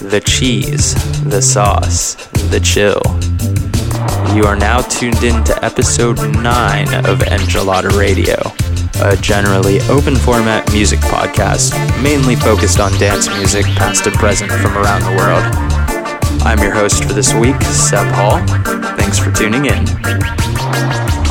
the cheese, the sauce, the chill. You are now tuned in to episode 9 of Enchilada Radio, a generally open format music podcast mainly focused on dance music past and present from around the world. I'm your host for this week, Seb Hall. Thanks for tuning in.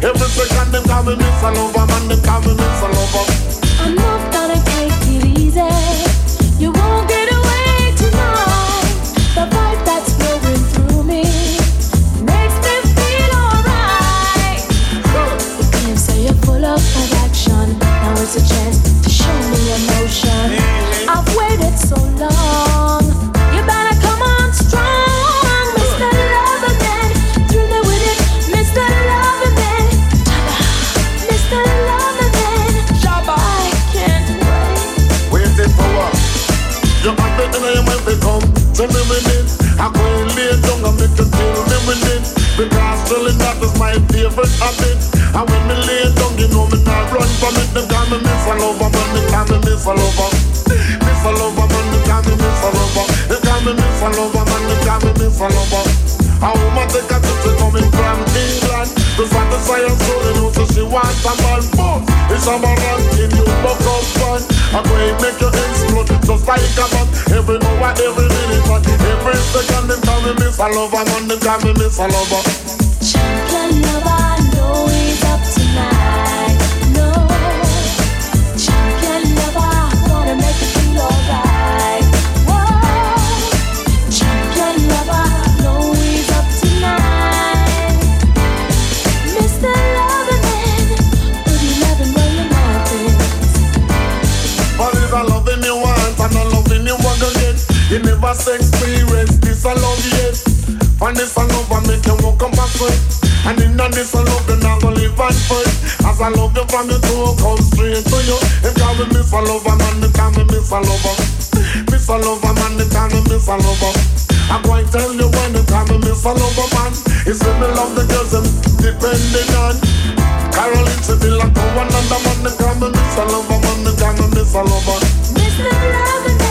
Every time they call me Miss a Lover, man, they call me Miss a Lover Miss A woman take a trip, she coming from England. To satisfy her soul, you know, so she wants a man. Boom, it's a man in you, buck up fun A way make you explode, just like a bomb Every hour, every minute, Every second, them call me miss a lover Man, them call me miss a lover Say experience this a love yet. And this a love I make you walk and sweat. And in a this a love you not gonna live and fight. As I love you from your toe, come straight to you. If you me miss a lover, man, they call me miss a lover. Miss a lover, man, they call me miss a lover. I'm going to tell you when they call me miss a lover, man. It's when me love the girls, them depending on. Caroline Sevilla, go another man, they call me miss a lover, man, they call me miss a lover. Mr. Lover Man,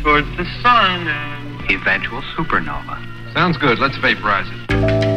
towards the sun eventual supernova. Sounds good. Let's vaporize it.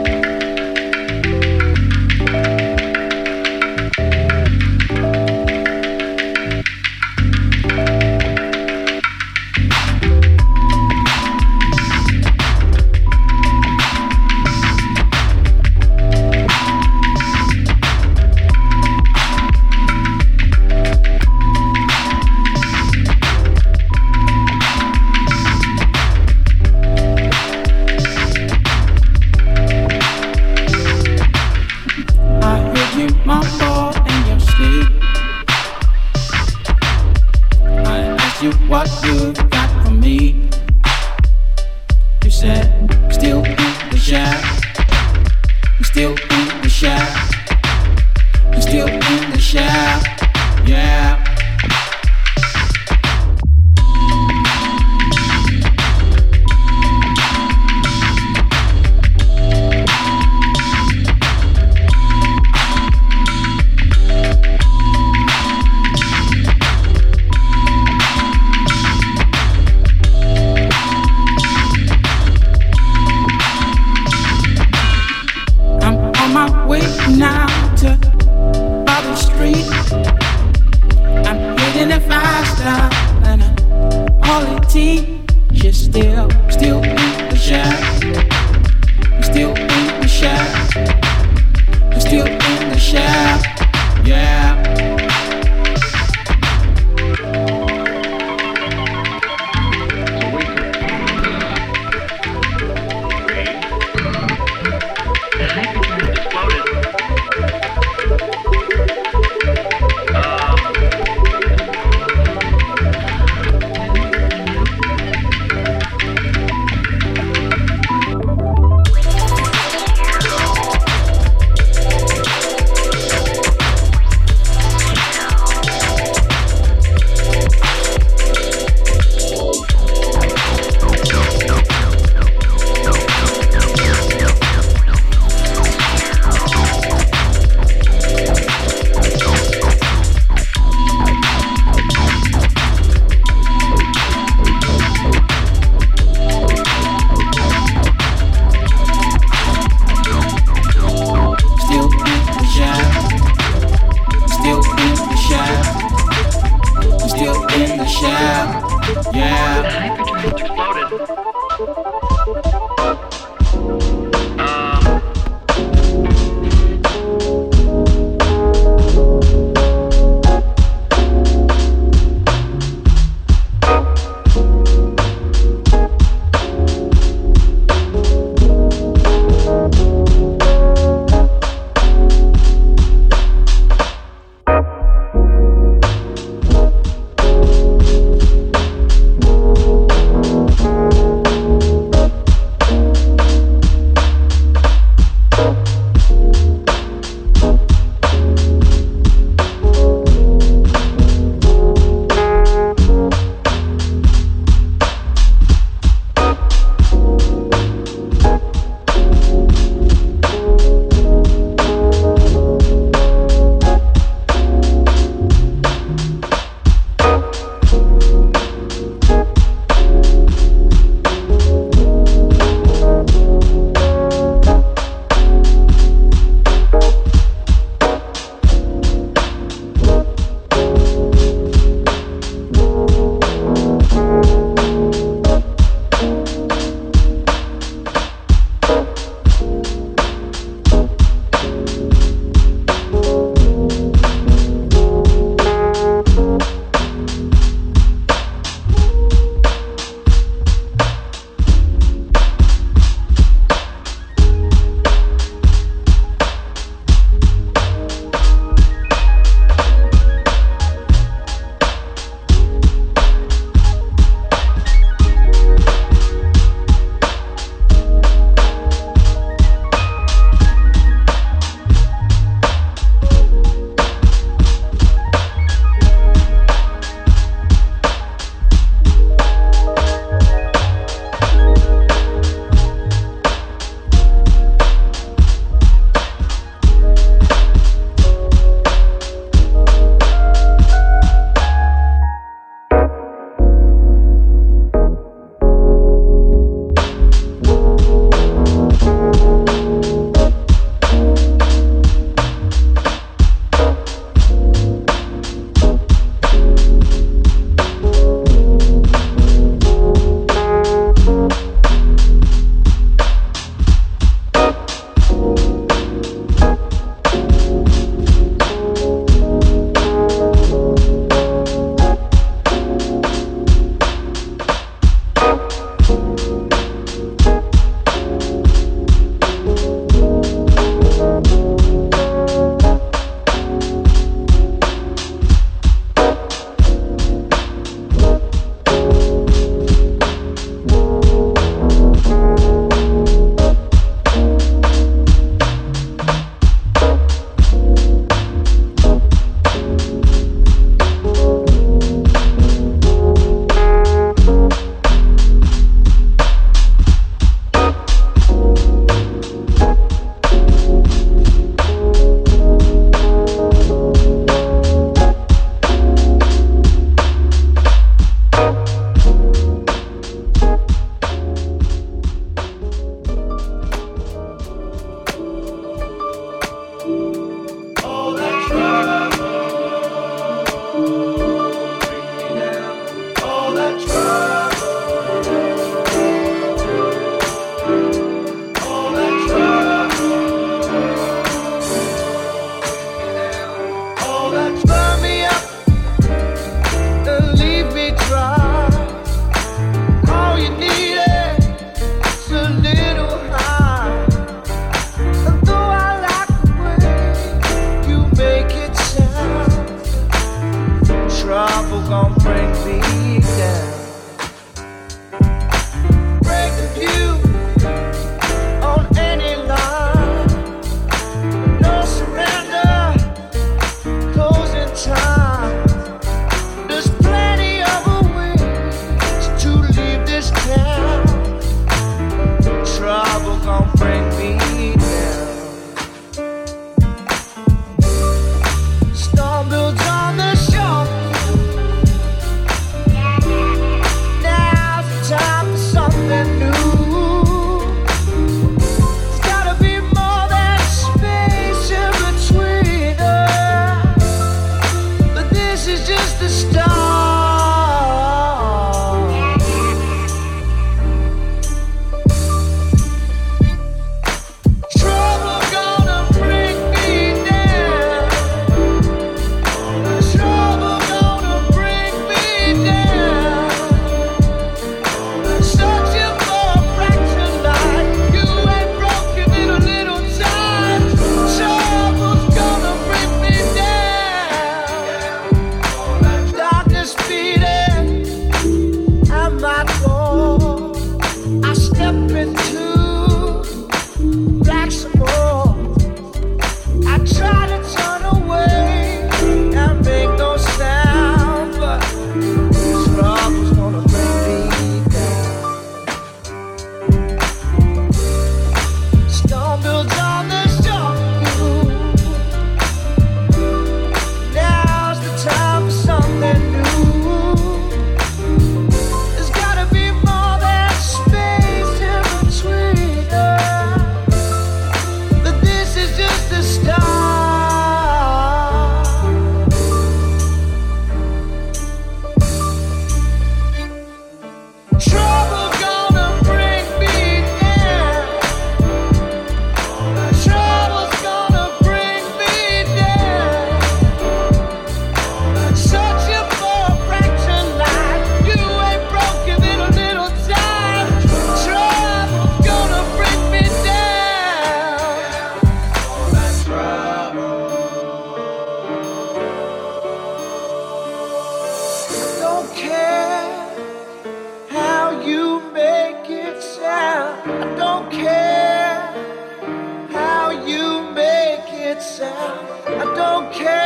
Don't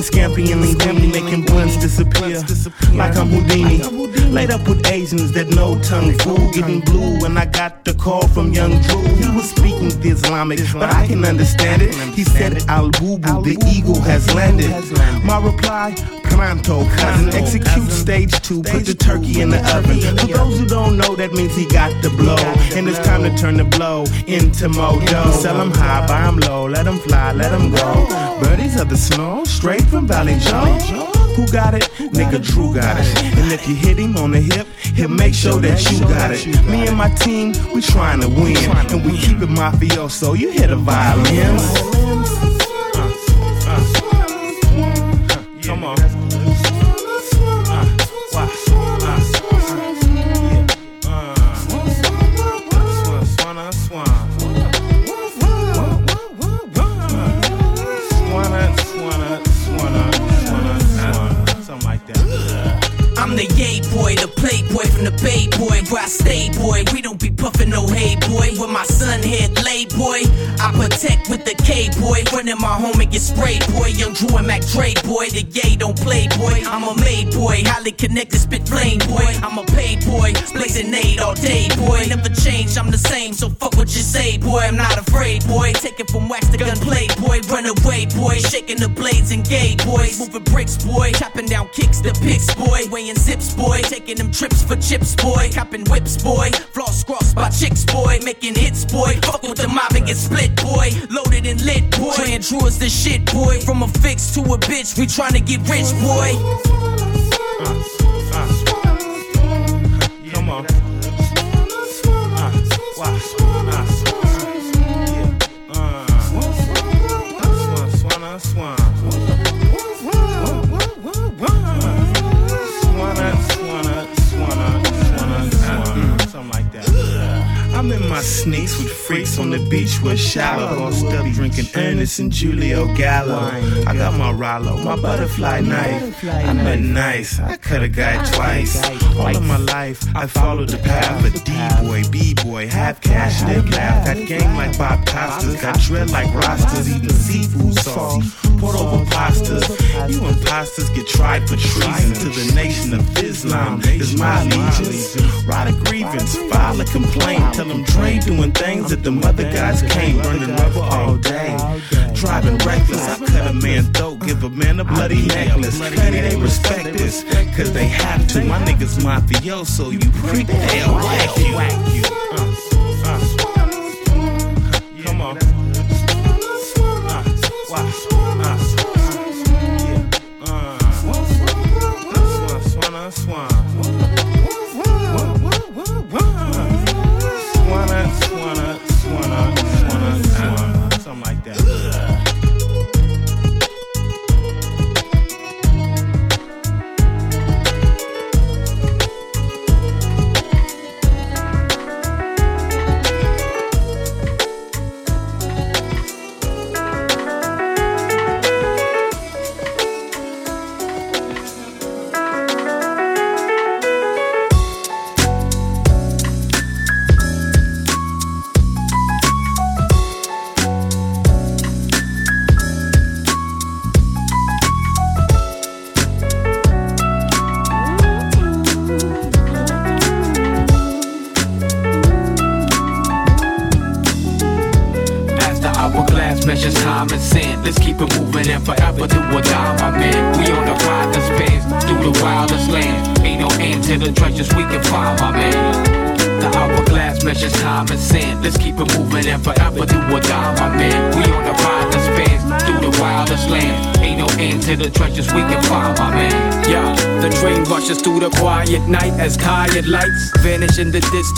eating scampi and linguine, making blunts disappear like I'm Houdini. Laid up with Asians that know tongue fool, getting blue when I got the call from young Drew. He was speaking the Islamic, but I can understand it. He said Al Bubu, the eagle has landed. My reply, pronto, cousin. Execute stage two, put the turkey in the oven. For those who don't know, that means he got the blow. And it's time to turn the blow into modo. Sell them high, buy them low, let them fly, let them go. Birdies of the snow, straight from Vallejo. Who got it? Nigga Drew got it. And if you hit him on the hip, he'll make sure that you got it. Me and my team, we trying to win. And we keep it mafioso. You hear the violins. Running my home and get sprayed boy. Young Drew and Mac Dre boy, the yay don't play boy. I'm a made boy, highly connected, spit flame boy. I'm a paid boy, blazing nade all day boy. Never change, I'm the same, so fuck what you say boy. I'm not afraid boy. Take it from wax to gunplay boy. Run away boy, shaking the blades and gay boys. Moving bricks boy, chopping down kicks the picks boy. Weighing zips boy, taking them trips for chips boy. Copping whips boy, floss crossed by chicks boy. Making hits boy, fuck with the mob and get split boy. Loaded and lit boy. Drew is the shit boy. From a fix to a bitch, we tryna get rich boy. Come my sneaks with freaks on the beach with shallow. Bossed up drinking Ernest and Julio Gallo. I got my Rollo, my butterfly knife. I met nice, I cut a guy twice. All of my life, I followed the path of D-boy, B-boy, half cash, live laugh. Got game like Bob Costas, got dread like Rastas, eating seafood sauce, poured over pastas. You imposters get tried for treason to the nation of Islam. Is my allegiance. Write a grievance, file a complaint, tell them Dre doing things that the mother guys can't. Running rubber all day. Driving reckless, I cut a man throat, give a man a bloody necklace. Cutty, they respect this, cause they have to. My niggas mafioso, you freak, they'll whack you. Uh, uh. Come on. Uh, why? Uh, yeah. Uh. Swan, swan, swan.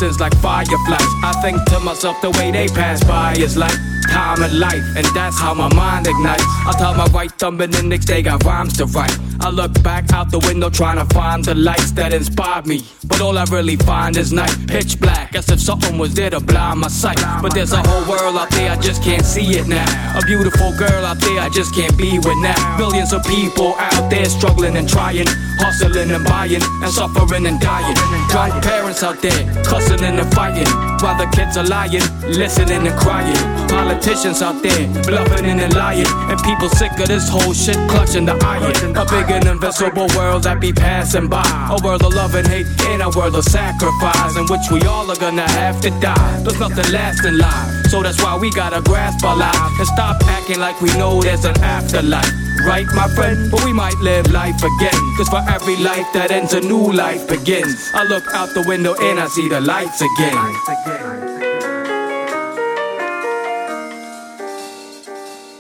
Like fireflies. I think to myself the way they pass by is like time and life, and that's how my mind ignites. I tell my right thumb and the next day got rhymes to write. I look back out the window trying to find the lights that inspired me, but all I really find is night, pitch black, as if something was there to blind my sight. But there's a whole world out there, I just can't see it now. A beautiful girl out there, I just can't be with now. Billions of people out there struggling and trying, hustling and buying, and suffering and dying. Drunk parents out there, cussing and fighting, while the kids are lying, listening and crying. Politicians out there, bluffing and lying, and people sick of this whole shit clutching the iron. A big and invisible world that be passing by. A world of love and hate in a world of sacrifice, in which we all are gonna have to die. There's nothing lasting life, so that's why we gotta grasp our life and stop acting like we know there's an afterlife. Right, my friend? But we might live life again. Cause for every life that ends, a new life begins. I look out the window and I see the lights again.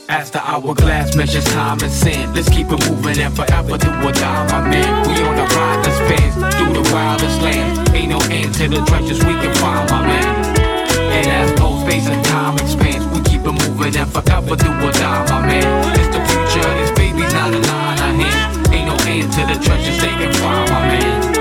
As the hourglass measures time and sin, let's keep it moving and forever do or die, my man. We on the ride that spans through the wildest land. Ain't no end to the treasures we can find, my man. And as both space and time expands, we keep it moving and forever do or die, my man. It's the future, this hand. Ain't no end to the treasures they can find, my man.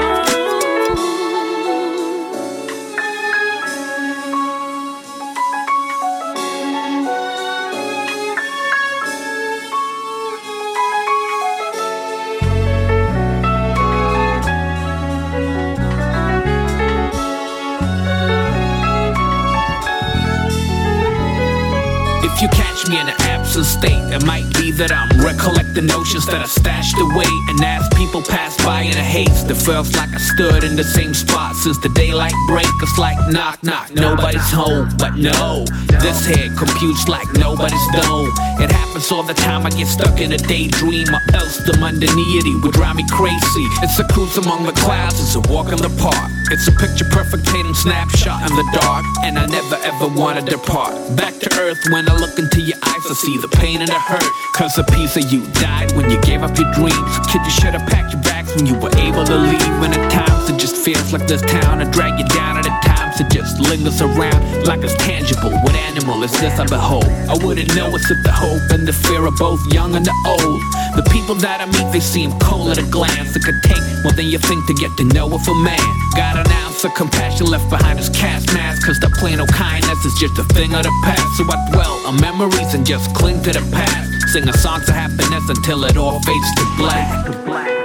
If you catch me in absent state, it might be that I'm recollecting notions that I stashed away. And as people pass by in a haste, it feels like I stood in the same spot since the daylight break. It's like knock, knock, nobody's home. But no, this head computes like nobody's dome. It happens all the time, I get stuck in a daydream, or else the mundanity would drive me crazy. It's a cruise among the clouds, it's a walk in the park. It's a picture perfect hidden snapshot in the dark, and I never ever wanna depart. Back to earth when I look into your eyes, I see the pain and the hurt. Cause a piece of you died when you gave up your dreams. Kid, you should have packed your bags when you were able to leave. And at times it just feels like this town to drag you down, and at times it just lingers around like it's tangible. What animal is this I behold? I wouldn't know it's if the hope and the fear of both young and the old. The people that I meet, they seem cold at a glance. It could take more than you think to get to know of a man. Got an ounce of compassion left behind his cast mask. Cause the plain old kindness is just a thing of the past. So I dwell on memories and just cling to the past. Sing a song to happiness until it all fades to black.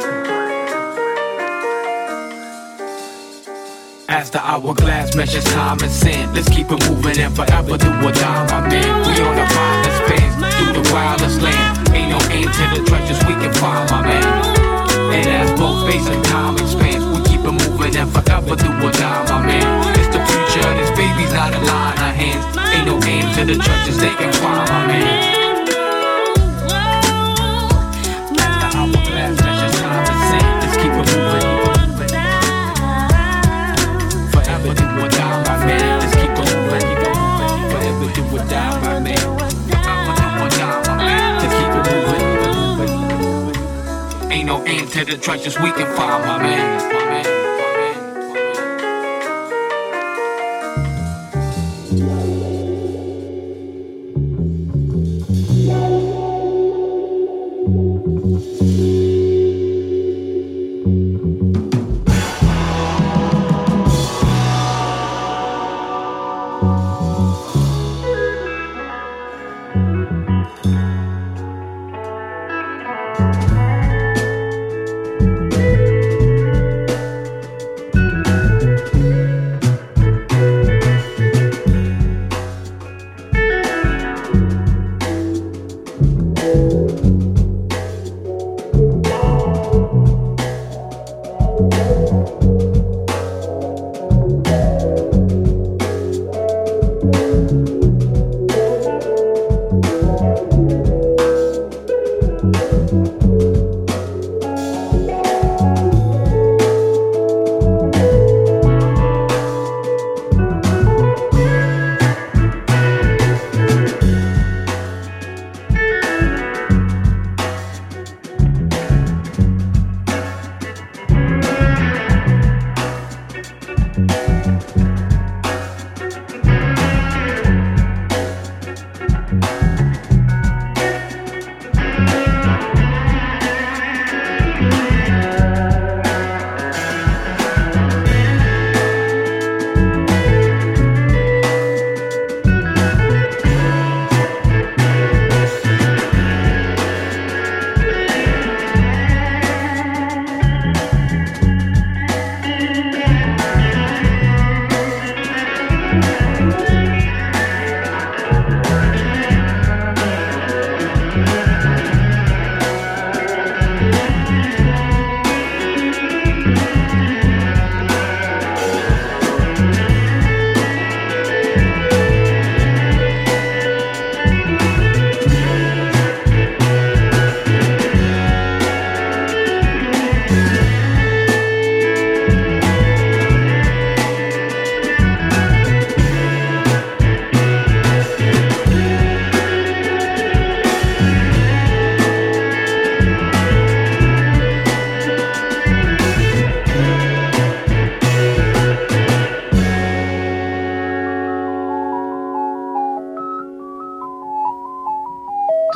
past the hourglass measures time and sin. Let's keep it moving and forever do a dime. I'm in. We on the wildest pins through the wildest land. Ain't no end to the treasures we can find, my man. And as both space and time expands, we keep it moving and forever do a dime, my man. It's the future, this baby's out of line, our hands. Ain't no end to the treasures they can find, my man. to the track we can find my man. My man.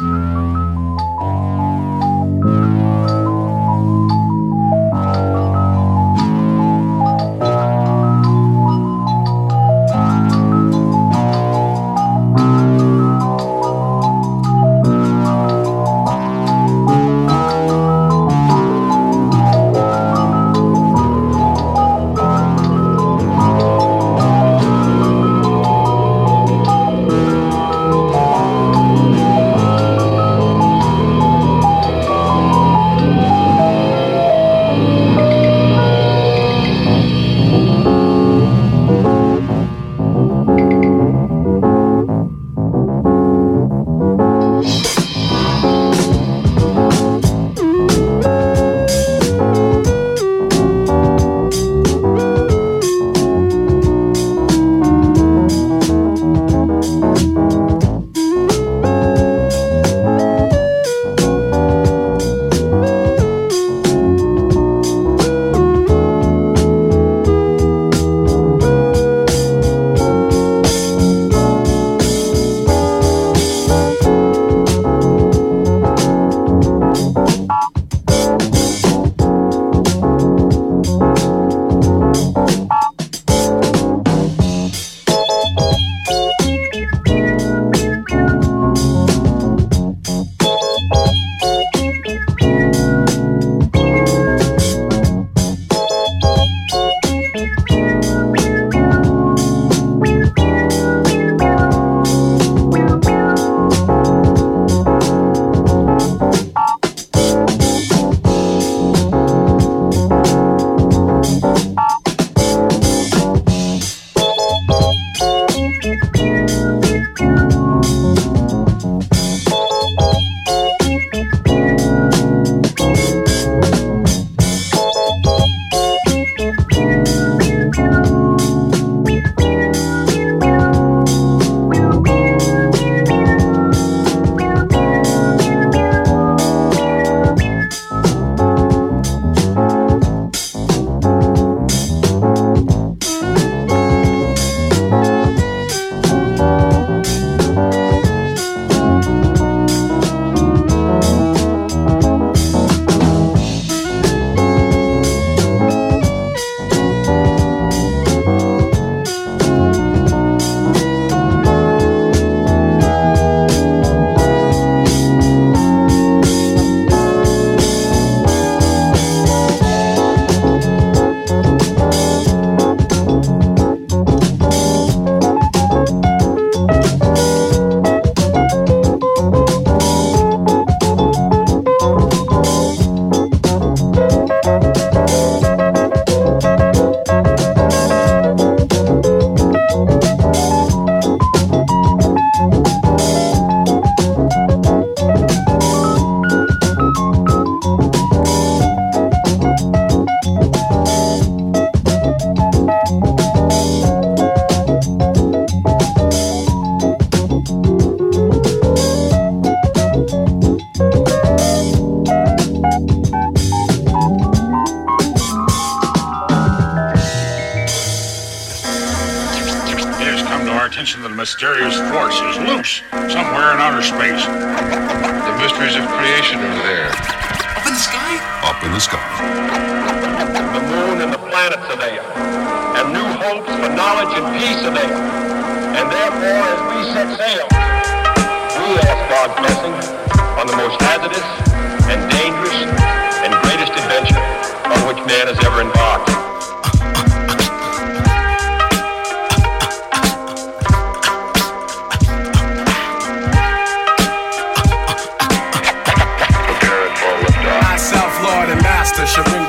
out. Mysteries of creation are there. Up in the sky? Up in the sky. The moon and the planets are there. And new hopes for knowledge and peace are there. And therefore, as we set sail, we ask God's blessing on the most hazardous and dangerous and greatest adventure on which man has ever embarked.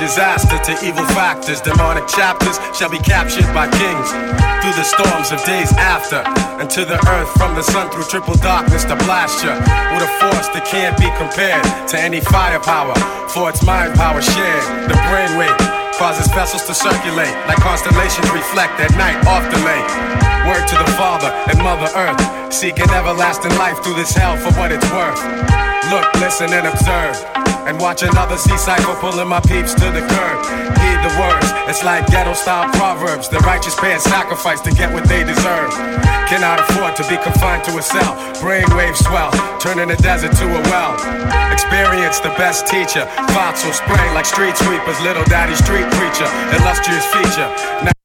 Disaster to evil factors. Demonic chapters shall be captured by kings through the storms of days after. And to the earth from the sun through triple darkness to blast you with a force that can't be compared to any firepower. For its mind power shared, the brainwave causes vessels to circulate like constellations reflect at night off the lake. Word to the Father and Mother Earth, seeking everlasting life through this hell for what it's worth. Look, listen, and observe. And watch another sea cycle pulling my peeps to the curb. Heed the words, it's like ghetto style proverbs. The righteous pay a sacrifice to get what they deserve. Cannot afford to be confined to a cell. Brainwave swell, turning the desert to a well. Experience the best teacher. Thoughts will spray like street sweepers. Little daddy street preacher, illustrious feature. Now